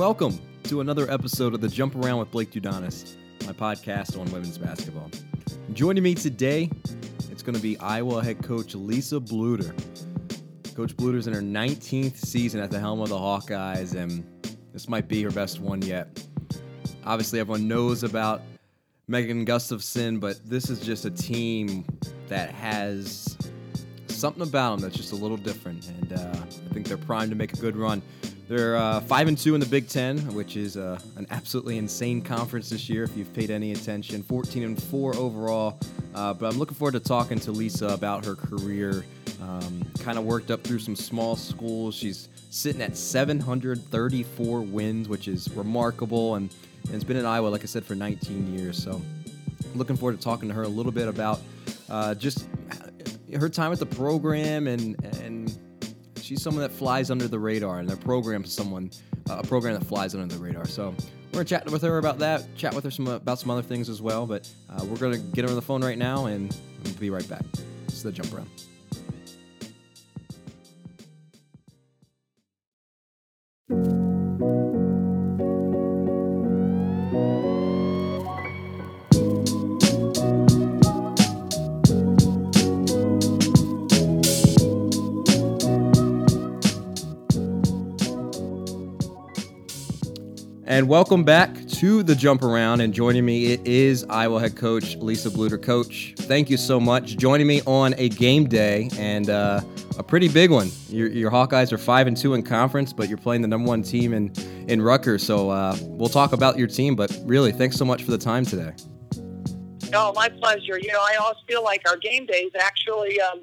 welcome to another episode of the Jump Around with Blake Dudonis, my podcast on women's basketball. Joining me today, it's going to be Iowa head coach Lisa Bluder. Coach Bluder's in her 19th season at the helm of the Hawkeyes, and this might be her best one yet. Obviously, everyone knows about Megan Gustafson, but this is just a team that has something about them that's just a little different, and uh, I think they're primed to make a good run. They're uh, five and two in the Big Ten, which is uh, an absolutely insane conference this year. If you've paid any attention, 14 and four overall. Uh, but I'm looking forward to talking to Lisa about her career. Um, kind of worked up through some small schools. She's sitting at 734 wins, which is remarkable, and, and it's been in Iowa, like I said, for 19 years. So, looking forward to talking to her a little bit about uh, just her time at the program and and she's someone that flies under the radar, and their program is someone uh, a program that flies under the radar. So we're gonna chat with her about that, chat with her some about some other things as well. But uh, we're gonna get her on the phone right now, and we'll be right back. This is the jump around. And welcome back to the jump around. And joining me, it is Iowa head coach Lisa Bluder. Coach, thank you so much. Joining me on a game day and uh, a pretty big one. Your, your, Hawkeyes are five and two in conference, but you're playing the number one team in in Rutgers. So uh, we'll talk about your team. But really, thanks so much for the time today. No, my pleasure. You know, I always feel like our game days actually. Um,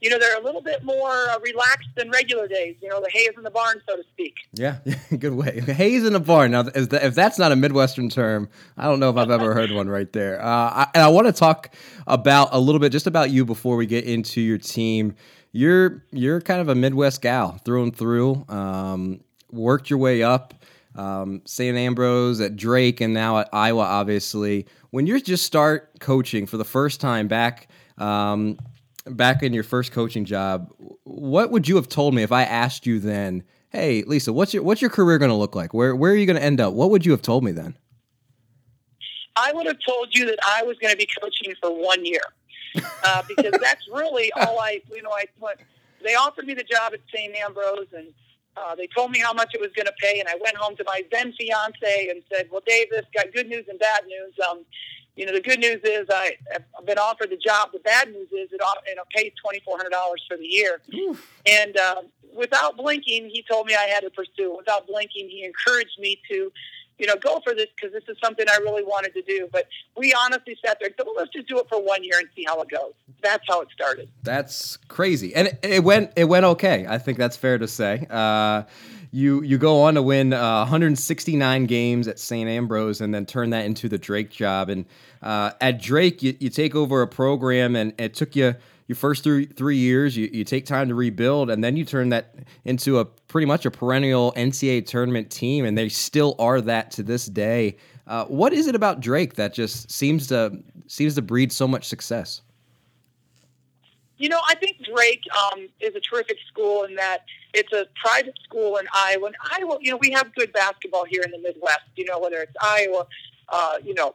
you know, they're a little bit more uh, relaxed than regular days. You know, the hay is in the barn, so to speak. Yeah, good way. Hay is in the barn. Now, if that's not a Midwestern term, I don't know if I've ever heard one right there. Uh, I, and I want to talk about a little bit just about you before we get into your team. You're you're kind of a Midwest gal through and through. Um, worked your way up. Um, St. Ambrose at Drake and now at Iowa, obviously. When you just start coaching for the first time back, um, back in your first coaching job, what would you have told me if I asked you then, "Hey, Lisa, what's your what's your career going to look like? Where where are you going to end up?" What would you have told me then? I would have told you that I was going to be coaching for one year uh, because that's really all I, you know, I went, they offered me the job at St. Ambrose and uh, they told me how much it was going to pay, and I went home to my then fiance and said, "Well, Dave, this got good news and bad news. Um, you know, the good news is I, have been offered the job. The bad news is it you know pays twenty four hundred dollars for the year. Oof. And uh, without blinking, he told me I had to pursue. Without blinking, he encouraged me to, you know, go for this because this is something I really wanted to do. But we honestly sat there and said, well, let's just do it for one year and see how it goes. That's how it started. That's crazy, and it, it went it went okay. I think that's fair to say. Uh, you you go on to win uh, 169 games at St. Ambrose and then turn that into the Drake job. And uh, at Drake, you, you take over a program and it took you your first three three years. You, you take time to rebuild, and then you turn that into a pretty much a perennial NCAA tournament team, and they still are that to this day. Uh, what is it about Drake that just seems to seems to breed so much success? You know, I think Drake um, is a terrific school in that it's a private school in Iowa. And Iowa, you know, we have good basketball here in the Midwest. You know, whether it's Iowa, uh, you know,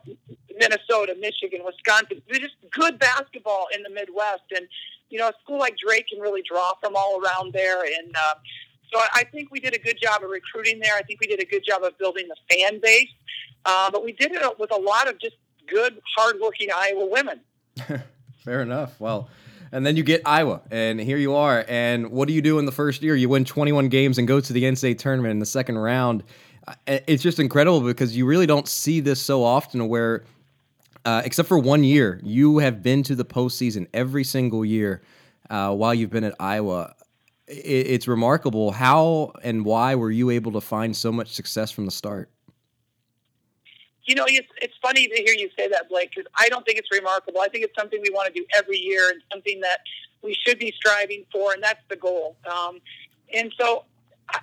Minnesota, Michigan, Wisconsin, there's just good basketball in the Midwest. And you know, a school like Drake can really draw from all around there. And uh, so I think we did a good job of recruiting there. I think we did a good job of building the fan base. Uh, but we did it with a lot of just good, hardworking Iowa women. Fair enough. Well and then you get Iowa, and here you are. And what do you do in the first year? You win 21 games and go to the NCAA tournament in the second round. It's just incredible because you really don't see this so often where, uh, except for one year, you have been to the postseason every single year uh, while you've been at Iowa. It's remarkable. How and why were you able to find so much success from the start? You know, it's, it's funny to hear you say that, Blake, because I don't think it's remarkable. I think it's something we want to do every year and something that we should be striving for, and that's the goal. Um, and so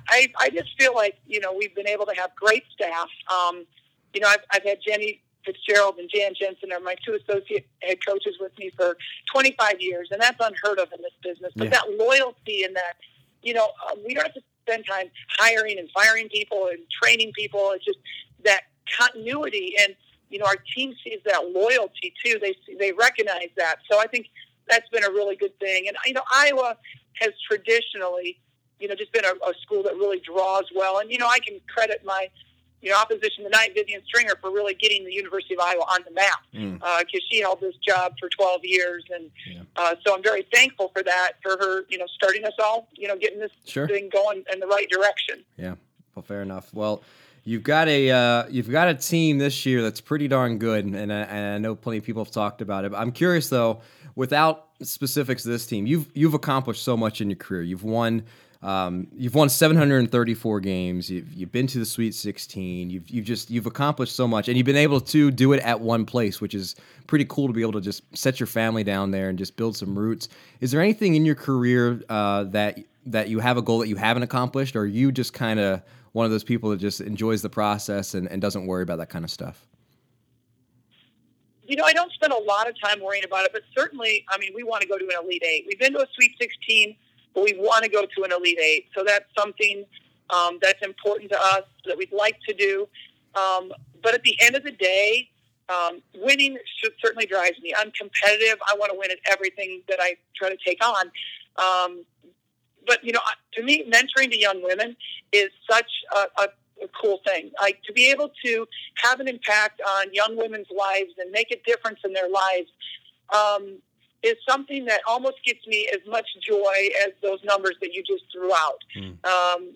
I, I just feel like, you know, we've been able to have great staff. Um, you know, I've, I've had Jenny Fitzgerald and Jan Jensen are my two associate head coaches with me for 25 years, and that's unheard of in this business. But yeah. that loyalty and that, you know, uh, we don't have to spend time hiring and firing people and training people. It's just that continuity and you know our team sees that loyalty too. They they recognize that. So I think that's been a really good thing. And you know Iowa has traditionally you know just been a, a school that really draws well. And you know I can credit my you know, opposition tonight, Vivian Stringer, for really getting the University of Iowa on the map because mm. uh, she held this job for 12 years, and yeah. uh, so I'm very thankful for that, for her, you know, starting us all, you know, getting this sure. thing going in the right direction. Yeah, well, fair enough. Well. You've got a uh, you've got a team this year that's pretty darn good, and I, and I know plenty of people have talked about it. But I'm curious though, without specifics of this team, you've you've accomplished so much in your career. You've won um, you've won 734 games. You've, you've been to the Sweet 16. You've you've just you've accomplished so much, and you've been able to do it at one place, which is pretty cool to be able to just set your family down there and just build some roots. Is there anything in your career uh, that that you have a goal that you haven't accomplished, or you just kind of one of those people that just enjoys the process and, and doesn't worry about that kind of stuff? You know, I don't spend a lot of time worrying about it, but certainly, I mean, we want to go to an Elite Eight. We've been to a Sweet 16 but we want to go to an Elite Eight. So that's something um, that's important to us that we'd like to do. Um, but at the end of the day, um, winning should, certainly drives me. I'm competitive. I want to win at everything that I try to take on. Um, but you know, to me, mentoring to young women is such a, a, a cool thing. Like to be able to have an impact on young women's lives and make a difference in their lives. Um, is something that almost gives me as much joy as those numbers that you just threw out. Mm. Um,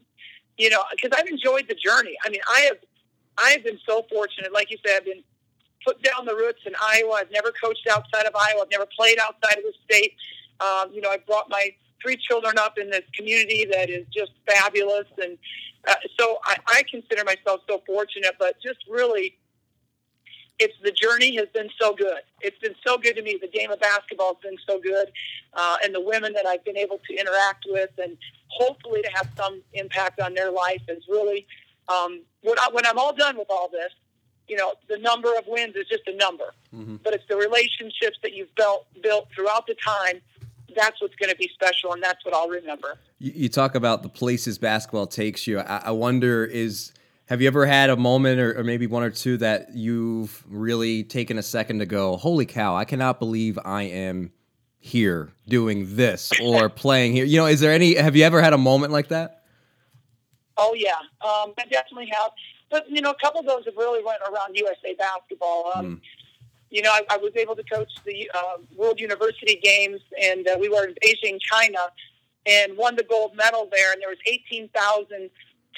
you know, because I've enjoyed the journey. I mean, I have, I have been so fortunate. Like you said, I've been put down the roots in Iowa. I've never coached outside of Iowa. I've never played outside of the state. Um, you know, I brought my three children up in this community that is just fabulous, and uh, so I, I consider myself so fortunate. But just really it's the journey has been so good. It's been so good to me. The game of basketball has been so good, uh, and the women that I've been able to interact with, and hopefully to have some impact on their life is really um, when, I, when I'm all done with all this. You know, the number of wins is just a number, mm-hmm. but it's the relationships that you've built built throughout the time. That's what's going to be special, and that's what I'll remember. You, you talk about the places basketball takes you. I, I wonder is have you ever had a moment, or, or, maybe one or two, that you've really taken a second to go, "Holy cow! I cannot believe I am here doing this or playing here." You know, is there any? Have you ever had a moment like that? Oh yeah, um, I definitely have. But you know, a couple of those have really went around USA basketball. Um, mm. You know, I, I, was able to coach the uh, World University Games, and uh, we were in Beijing, China, and won the gold medal there. And there was eighteen thousand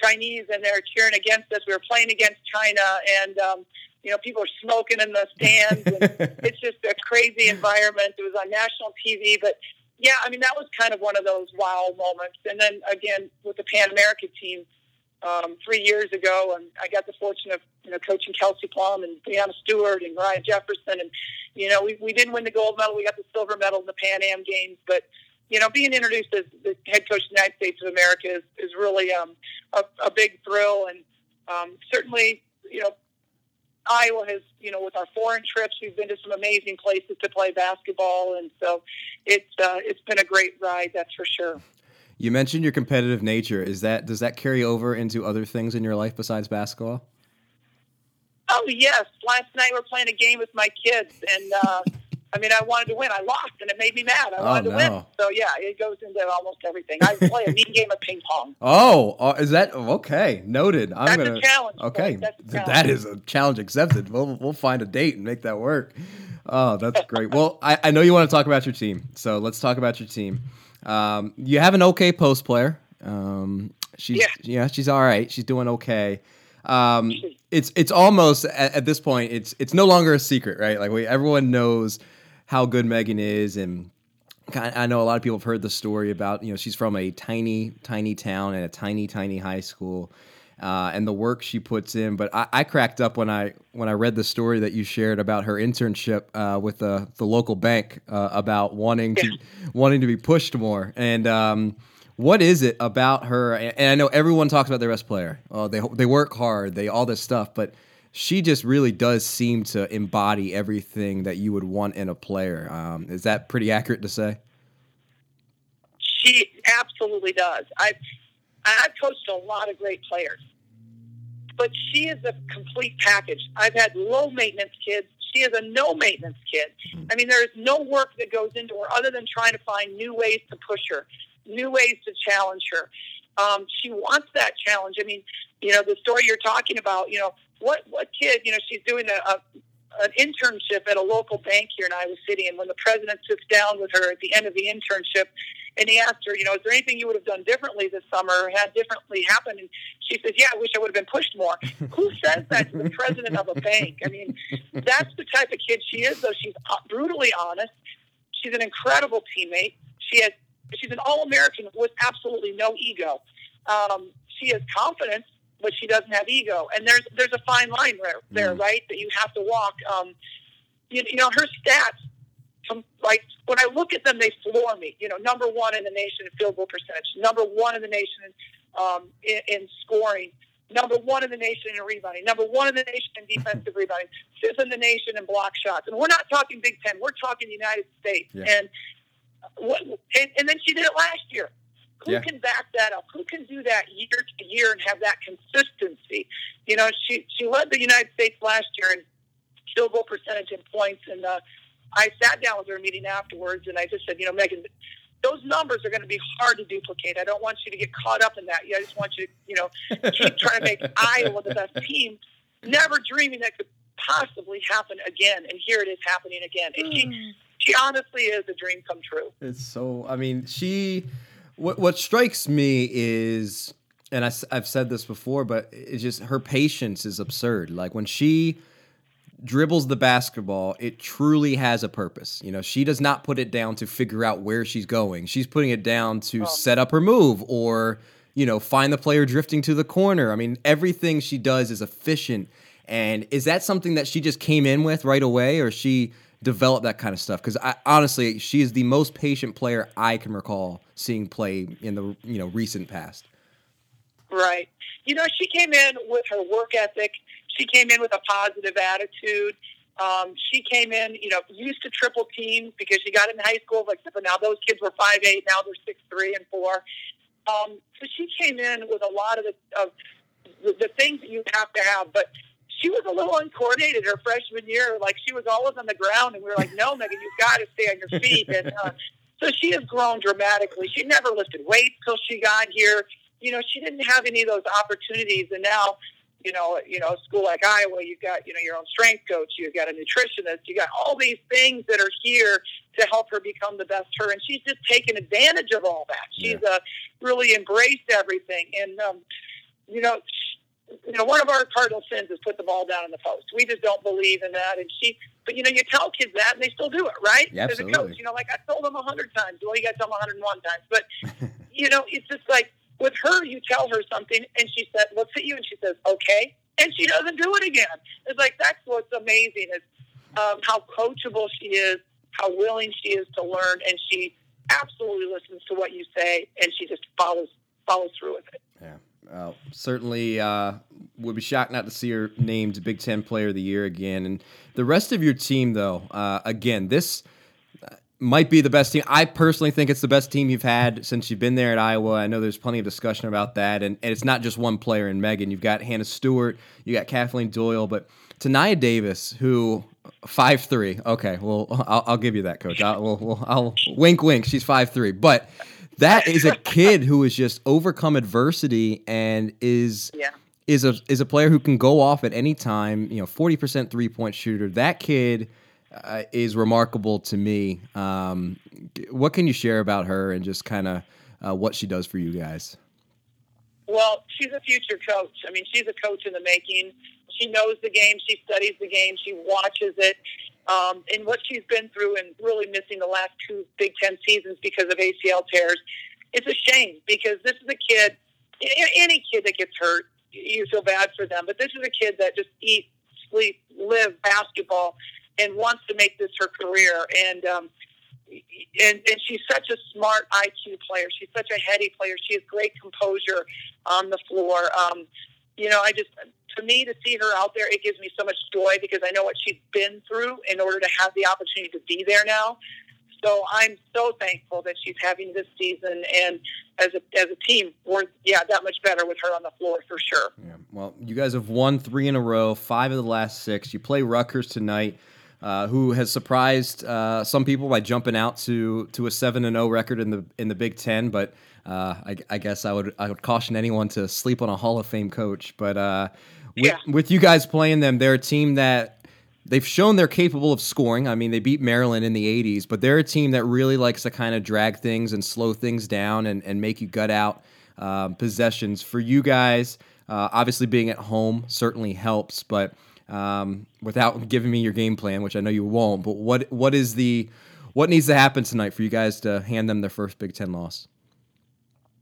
Chinese and they're cheering against us. We were playing against China, and um, you know people are smoking in the stands. And it's just a crazy environment. It was on national TV, but yeah, I mean that was kind of one of those wow moments. And then again with the Pan America team um, three years ago, and I got the fortune of you know coaching Kelsey Plum and Breanna Stewart and Moriah Jefferson, and you know we we didn't win the gold medal. We got the silver medal in the Pan Am games, but you know, being introduced as the head coach of the United States of America is, is really um, a, a big thrill. And um, certainly, you know, Iowa has, you know, with our foreign trips, we've been to some amazing places to play basketball. And so it's, uh, it's been a great ride, that's for sure. You mentioned your competitive nature. Is that does that carry over into other things in your life besides basketball? Oh yes. Last night we we're playing a game with my kids, and uh, I mean, I wanted to win. I lost, and it made me mad. I oh, wanted to win. So yeah, it goes into almost everything. I play a mean game of ping pong. Oh, uh, is that okay? Noted. I'm That's gonna a challenge. Okay, That's a challenge. that is a challenge accepted. We'll we'll find a date and make that work. Oh, that's great. well, I, I know you want to talk about your team, so let's talk about your team. Um, you have an okay post player. Um, she's yeah. yeah, she's all right. She's doing okay. Um, it's it's almost at, at, this point it's it's no longer a secret, right? Like we everyone knows how good Megan is, and I know a lot of people have heard the story about you know she's from a tiny tiny town and a tiny tiny high school. Uh, and the work she puts in. But I, I, cracked up when I when I read the story that you shared about her internship uh, with the the local bank uh, about wanting to wanting to be pushed more. And um, what is it about her? And I know everyone talks about their best player. Oh, they they work hard, they all this stuff, but she just really does seem to embody everything that you would want in a player. Um, is that pretty accurate to say? She absolutely does. I I've coached a lot of great players, but she is a complete package. I've had low maintenance kids. She is a no maintenance kid. I mean, there is no work that goes into her other than trying to find new ways to push her, new ways to challenge her. Um, she wants that challenge. I mean, you know, the story you're talking about, you know, what, what kid, you know, she's doing a, a an internship at a local bank here in Iowa City, and when the president sits down with her at the end of the internship, and he asked her, you know, is there anything you would have done differently this summer or had differently happen? And she says, yeah, I wish I would have been pushed more. Who says that to the president of a bank? I mean, that's the type of kid she is, though. She's brutally honest. She's an incredible teammate. She has, she's an All-American with absolutely no ego. Um, she has confidence, but she doesn't have ego. And there's there's a fine line there, there mm. right, that you have to walk. Um, you, you know, her stats like when I look at them, they floor me. You know, number one in the nation in field goal percentage, number one in the nation in, um, in, in scoring, number one in the nation in rebounding, number one in the nation in defensive rebounding, fifth in the nation in block shots. And we're not talking Big Ten; we're talking United States. Yeah. And what? And, and then she did it last year. Who yeah. can back that up? Who can do that year to year and have that consistency? You know, she she led the United States last year in field goal percentage and points and uh, I sat down with her meeting afterwards, and I just said, you know, Megan, those numbers are going to be hard to duplicate. I don't want you to get caught up in that. I just want you to, you know, keep trying to make Iowa the best team, never dreaming that could possibly happen again. And here it is happening again. And she, hmm. she honestly is a dream come true. It's so. I mean, she. What what strikes me is, and I, I've said this before, but it's just her patience is absurd. Like when she dribbles the basketball, it truly has a purpose. You know, she does not put it down to figure out where she's going. She's putting it down to oh. set up her move or, you know, find the player drifting to the corner. I mean, everything she does is efficient. And is that something that she just came in with right away or she developed that kind of stuff? Because I honestly, she is the most patient player I can recall seeing play in the, you know, recent past. Right. You know, she came in with her work ethic she came in with a positive attitude. Um, she came in, you know, used to triple teams because she got in high school. Like, but now those kids were five eight. Now they're six three and four. Um, so she came in with a lot of the, of the, the things that you have to have. But she was a little uncoordinated her freshman year. Like she was always on the ground, and we were like, "No, Megan, you've got to stay on your feet." And uh, so she has grown dramatically. She never lifted weights till she got here. You know, she didn't have any of those opportunities, and now you know, you know, a school like Iowa, you've got, you know, your own strength coach, you've got a nutritionist, you got all these things that are here to help her become the best her. And she's just taken advantage of all that. She's yeah. uh, really embraced everything. And, um, you know, you know, one of our cardinal sins is put the ball down in the post. We just don't believe in that. And she, but you know, you tell kids that and they still do it, right? Yeah, As a coach, you know, like I told them a hundred times. Well, you got to tell them 101 times. But, you know, it's just like, with her, you tell her something, and she said, looks at you, and she says, okay, and she doesn't do it again. It's like that's what's amazing is um, how coachable she is, how willing she is to learn, and she absolutely listens to what you say, and she just follows follows through with it. Yeah. Well, certainly uh, would be shocked not to see her named Big Ten Player of the Year again. And the rest of your team, though, uh, again, this might be the best team. I personally think it's the best team you've had since you've been there at Iowa. I know there's plenty of discussion about that, and, and it's not just one player in Megan. You've got Hannah Stewart, you got Kathleen Doyle, but Tania Davis, who five three. Okay, well I'll, I'll give you that, coach. I'll, we'll, I'll wink, wink. She's five three, but that is a kid who has just overcome adversity and is. Yeah is a is a player who can go off at any time. You know, forty percent three point shooter. That kid uh, is remarkable to me. Um, what can you share about her and just kind of uh, what she does for you guys? Well, she's a future coach. I mean, she's a coach in the making. She knows the game. She studies the game. She watches it. Um, and what she's been through and really missing the last two Big Ten seasons because of ACL tears, it's a shame because this is a kid, any kid that gets hurt, you feel bad for them. But this is a kid that just eats, sleep, live basketball and wants to make this her career. And um, and and she's such a smart IQ player. She's such a heady player. She has great composure on the floor. Um, you know, I just to me to see her out there, it gives me so much joy because I know what she's been through in order to have the opportunity to be there now. So I'm so thankful that she's having this season, and as a as a team, we're yeah that much better with her on the floor for sure. Yeah. Well, you guys have won three in a row, five of the last six. You play Rutgers tonight. Uh, who has surprised uh, some people by jumping out to to a seven and zero record in the in the Big Ten, but uh, I, I, guess I would I would caution anyone to sleep on a Hall of Fame coach. But uh, with, yeah. with you guys playing them, they're a team that they've shown they're capable of scoring. I mean, they beat Maryland in the '80s, but they're a team that really likes to kind of drag things and slow things down and, and make you gut out um, possessions. For you guys, uh, obviously being at home certainly helps, but um, without giving me your game plan, which I know you won't. But what what is the what needs to happen tonight for you guys to hand them their first Big Ten loss?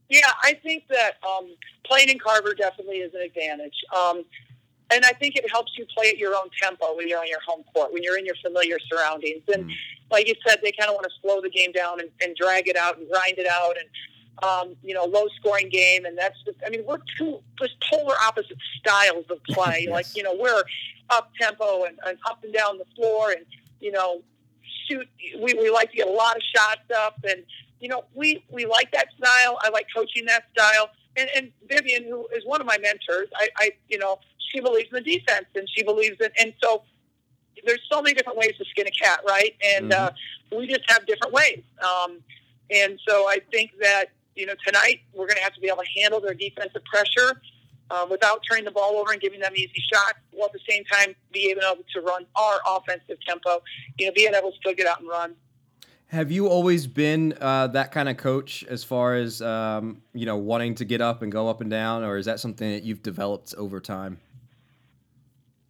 Yeah, I think that um, playing in Carver definitely is an advantage. Um, and I think it helps you play at your own tempo when you're on your home court, when you're in your familiar surroundings. And mm. like you said, they kind of want to slow the game down and, and drag it out and grind it out. And um, you know, low scoring game. And that's, just, I mean, we're two just polar opposite styles of play. yes. Like, you know, we're up tempo and, and up and down the floor and, you know, shoot. We, we like to get a lot of shots up. And, you know, we, we like that style. I like coaching that style. And, and Vivian, who is one of my mentors, I, I, you know, she believes in the defense and she believes in, and so there's so many different ways to skin a cat, right? And mm-hmm. uh, we just have different ways. Um, and so I think that you know, tonight we're going to have to be able to handle their defensive pressure uh, without turning the ball over and giving them easy shots, while at the same time be able to run our offensive tempo. You know, being able to still get out and run. Have you always been uh, that kind of coach as far as um, you know wanting to get up and go up and down, or is that something that you've developed over time?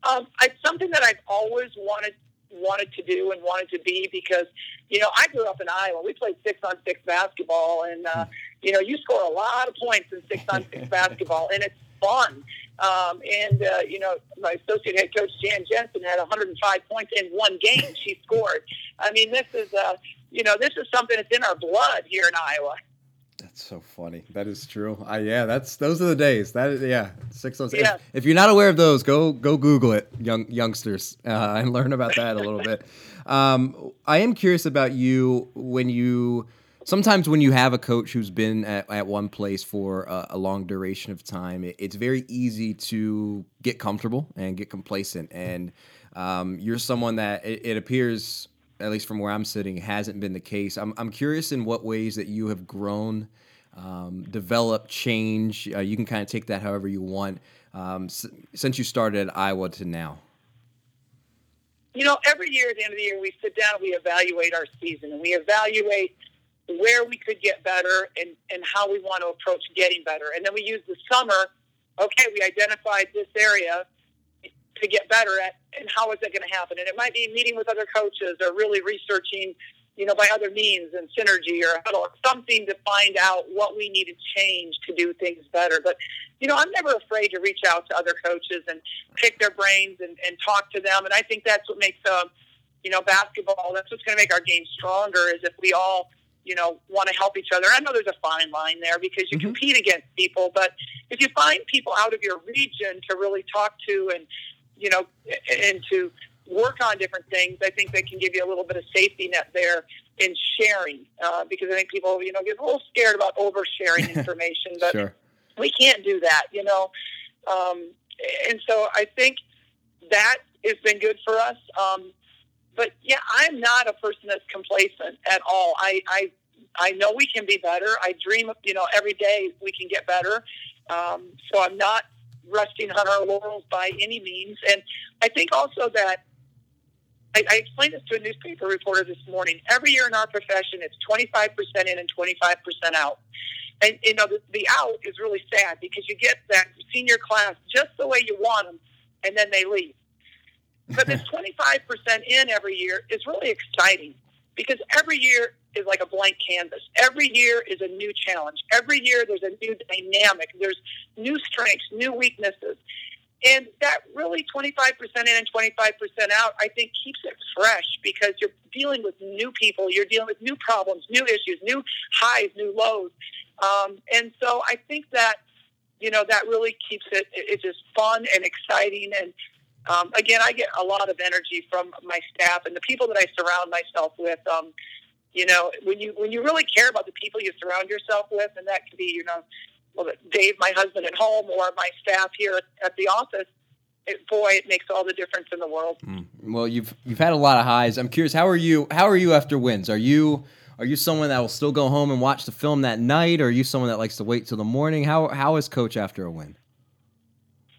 Um, it's something that I've always wanted wanted to do and wanted to be because, you know, I grew up in Iowa. We played six on six basketball, and uh, you know, you score a lot of points in six on six basketball, and it's fun. Um, and uh, you know, my associate head coach Jan Jensen had 105 points in one game. She scored. I mean, this is uh, you know, this is something that's in our blood here in Iowa. That's so funny. That is true. Uh, yeah, that's those are the days. That is yeah, six on six. Yeah. If, if, you're not aware of those, go go Google it, young youngsters, uh, and learn about that a little bit. Um, I am curious about you when you sometimes when you have a coach who's been at, at one place for a, a, long duration of time, it, it's very easy to get comfortable and get complacent. And um, you're someone that it, it, appears, at least from where I'm sitting, hasn't been the case. I'm, I'm curious in what ways that you have grown, um, developed, changed. Uh, you can kind of take that however you want um, s- since you started at Iowa to now. You know, every year at the end of the year, we sit down, we evaluate our season, and we evaluate – where we could get better and, and how we want to approach getting better. And then we use the summer, okay, we identified this area to get better at, and how is that going to happen? And it might be meeting with other coaches or really researching, you know, by other means and synergy or something to find out what we need to change to do things better. But, you know, I'm never afraid to reach out to other coaches and pick their brains and, and talk to them. And I think that's what makes, um, you know, basketball, that's what's going to make our game stronger is if we all – you know, want to help each other. I know there's a fine line there because you mm-hmm. compete against people, but if you find people out of your region to really talk to and, you know, and to work on different things, I think they can give you a little bit of safety net there in sharing uh, because I think people, you know, get a little scared about oversharing information, but sure. we can't do that, you know. Um, and so I think that has been good for us. Um, but yeah, I'm not a person that's complacent at all. I, I, I know we can be better. I dream of, you know, every day we can get better. Um, so I'm not resting on our laurels by any means. And I think also that I, I explained this to a newspaper reporter this morning. Every year in our profession, it's 25% in and 25% out. And, you know, the, the out is really sad because you get that senior class just the way you want them, and then they leave. But this 25% in every year is really exciting because every year is like a blank canvas. Every year is a new challenge. Every year there's a new dynamic. There's new strengths, new weaknesses. And that really 25% in and 25% out, I think keeps it fresh because you're dealing with new people, you're dealing with new problems, new issues, new highs, new lows. Um, and so I think that, you know, that really keeps it, it's just fun and exciting. And um, again, I get a lot of energy from my staff and the people that I surround myself with. Um, You know, when you when you really care about the people you surround yourself with, and that could be, you know, well, Dave, my husband at home, or my staff here at the office. It, boy, it makes all the difference in the world. Mm. Well, you've you've had a lot of highs. I'm curious, how are you? How are you after wins? Are you are you someone that will still go home and watch the film that night, or are you someone that likes to wait till the morning? How how is Coach after a win?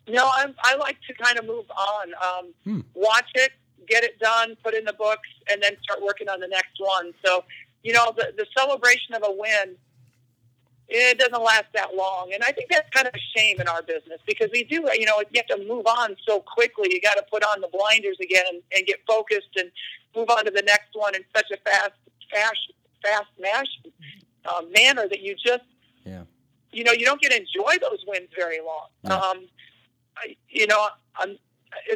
No, I, I like to kind of move on, um, hmm. watch it, get it done, put in the books, and then start working on the next one. So, you know, the, the celebration of a win, it doesn't last that long. And I think that's kind of a shame in our business because we do, you know, you have to move on so quickly. You got to put on the blinders again and, and get focused and move on to the next one in such a fast, fast, fast mash, uh, manner that you just, yeah. you know, you don't get to enjoy those wins very long. Yeah. Um, I, you know, I'm,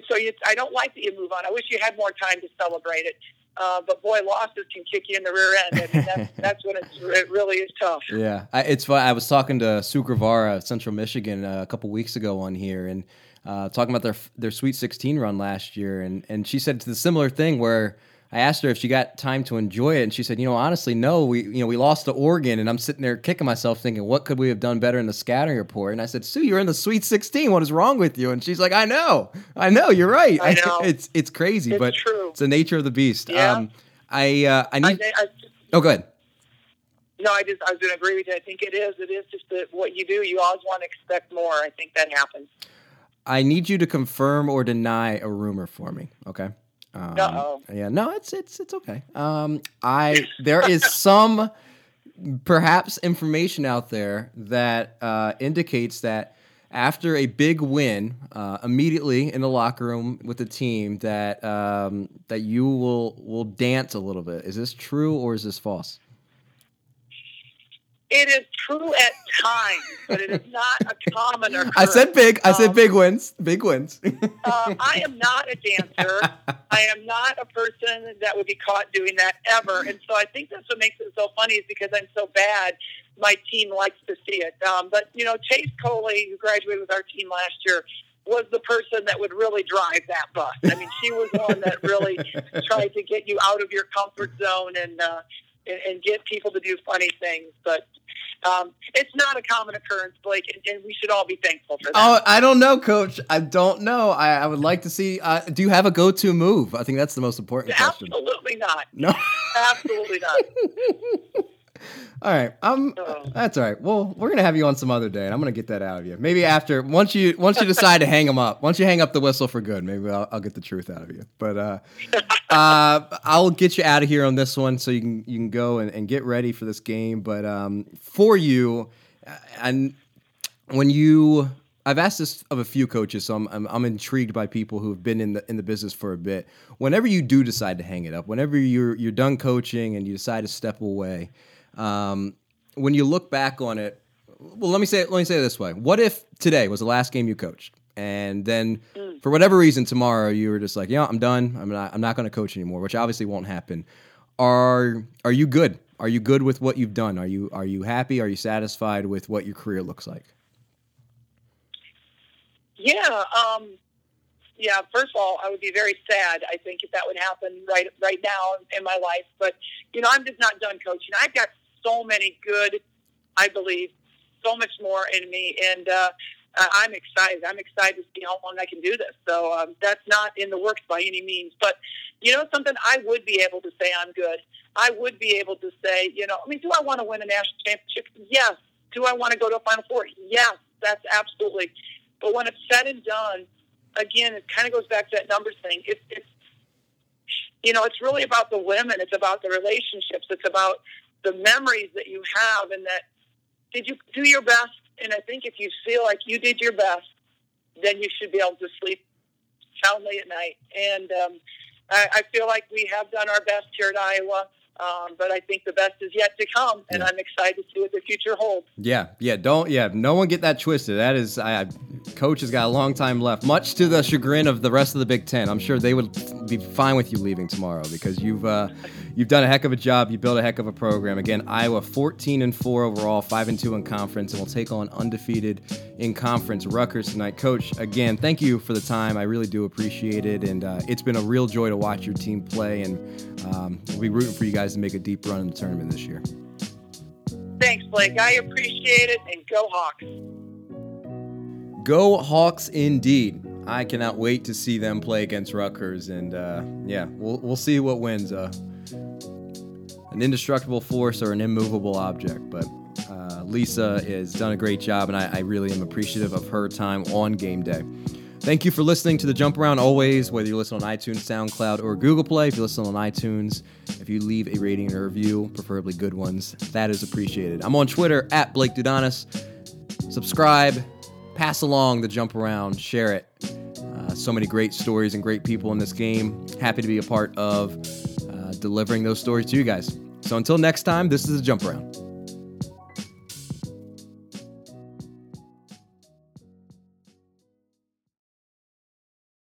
so you, I don't like that you move on. I wish you had more time to celebrate it. Uh, but boy, losses can kick you in the rear end, and that's, that's when it's, it really is tough. Yeah, I, it's fun. I was talking to Sue Guevara, Central Michigan, uh, a couple weeks ago on here, and uh, talking about their their Sweet 16 run last year, and and she said to the similar thing where I asked her if she got time to enjoy it, and she said, "You know, honestly, no. We, you know, we lost to Oregon, and I'm sitting there kicking myself, thinking, what could we have done better in the scouting report?" And I said, "Sue, you're in the Sweet 16. What is wrong with you?" And she's like, "I know, I know. You're right. I know. it's it's crazy, it's but true. it's the nature of the beast." Yeah. Um, I uh, I need. I, I, oh, go ahead. No, I just I was going to agree with you. I think it is. It is just that what you do. You always want to expect more. I think that happens. I need you to confirm or deny a rumor for me. Okay. Um, oh Yeah, no, it's it's it's okay. Um, I there is some perhaps information out there that uh, indicates that after a big win, uh, immediately in the locker room with the team, that um, that you will will dance a little bit. Is this true or is this false? It is true at times, but it is not a common occurrence. I said big. I said big wins. Big wins. uh, I am not a dancer. I am not a person that would be caught doing that ever. And so I think that's what makes it so funny is because I'm so bad. My team likes to see it. Um, but you know, Chase Coley, who graduated with our team last year, was the person that would really drive that bus. I mean, she was one that really tried to get you out of your comfort zone and uh, and, and get people to do funny things. But um, it's not a common occurrence, Blake, and, and, we should all be thankful for that. Oh, I don't know, Coach. I don't know. I, I would like to see. Uh, do you have a go-to move? I think that's the most important Absolutely question. Absolutely not. No, absolutely not. All right. Um, that's all right. Well, we're gonna have you on some other day, and I'm gonna get that out of you. Maybe after once you once you decide to hang them up, once you hang up the whistle for good, maybe I'll, I'll get the truth out of you. But uh, uh, I'll get you out of here on this one, so you can you can go and, and get ready for this game. But um, for you, and when you I've asked this of a few coaches, so I'm, I'm, I'm intrigued by people who have been in the in the business for a bit. Whenever you do decide to hang it up, whenever you're you're done coaching and you decide to step away, um, when you look back on it, well, let me say let me say it this way: What if today was the last game you coached, and then mm. for whatever reason tomorrow you were just like, yeah, I'm done. I'm not. I'm not going to coach anymore, which obviously won't happen. Are Are you good? Are you good with what you've done? Are you Are you happy? Are you satisfied with what your career looks like? Yeah. Um, yeah. First of all, I would be very sad. I think if that would happen right right now in my life, but you know, I'm just not done coaching. I've got so many good, I believe, so much more in me. And uh, I'm excited. I'm excited to see how long I can do this. So um, that's not in the works by any means. But, you know, something I would be able to say I'm good. I would be able to say, you know, I mean, do I want to win a national championship? Yes. Do I want to go to a Final Four? Yes, that's absolutely. But when it's said and done, again, it kind of goes back to that numbers thing. It, it's, you know, it's really about the women. It's about the relationships. It's about the memories that you have and that did you do your best? And I think if you feel like you did your best, then you should be able to sleep soundly at night. And um, I, I feel like we have done our best here at Iowa. Um, but I think the best is yet to come, and yeah. I'm excited to see what the future holds. Yeah, yeah. Don't yeah. No one get that twisted. That is, I Coach has got a long time left, much to the chagrin of the rest of the Big Ten. I'm sure they would be fine with you leaving tomorrow because you've uh, you've done a heck of a job. You built a heck of a program. Again, Iowa 14 and four overall, five and two in conference, and we'll take on undefeated in conference Rutgers tonight. Coach, again, thank you for the time. I really do appreciate it, and uh, it's been a real joy to watch your team play. And um, we'll be rooting for you guys to make a deep run in the tournament this year. Thanks, Blake. I appreciate it, and go Hawks. Go Hawks indeed. I cannot wait to see them play against Rutgers, and uh, yeah, we'll we'll see what wins. Uh, an indestructible force or an immovable object, but uh, Lisa has done a great job, and I, I really am appreciative of her time on game day. Thank you for listening to the Jump Around always, whether you listen on iTunes, SoundCloud, or Google Play. If you listen on iTunes, if you leave a rating a review, preferably good ones, that is appreciated. I'm on Twitter at Blake Dudonis. Subscribe, pass along the Jump Around, share it. Uh, so many great stories and great people in this game. Happy to be a part of uh, delivering those stories to you guys. So until next time, this is the Jump Around.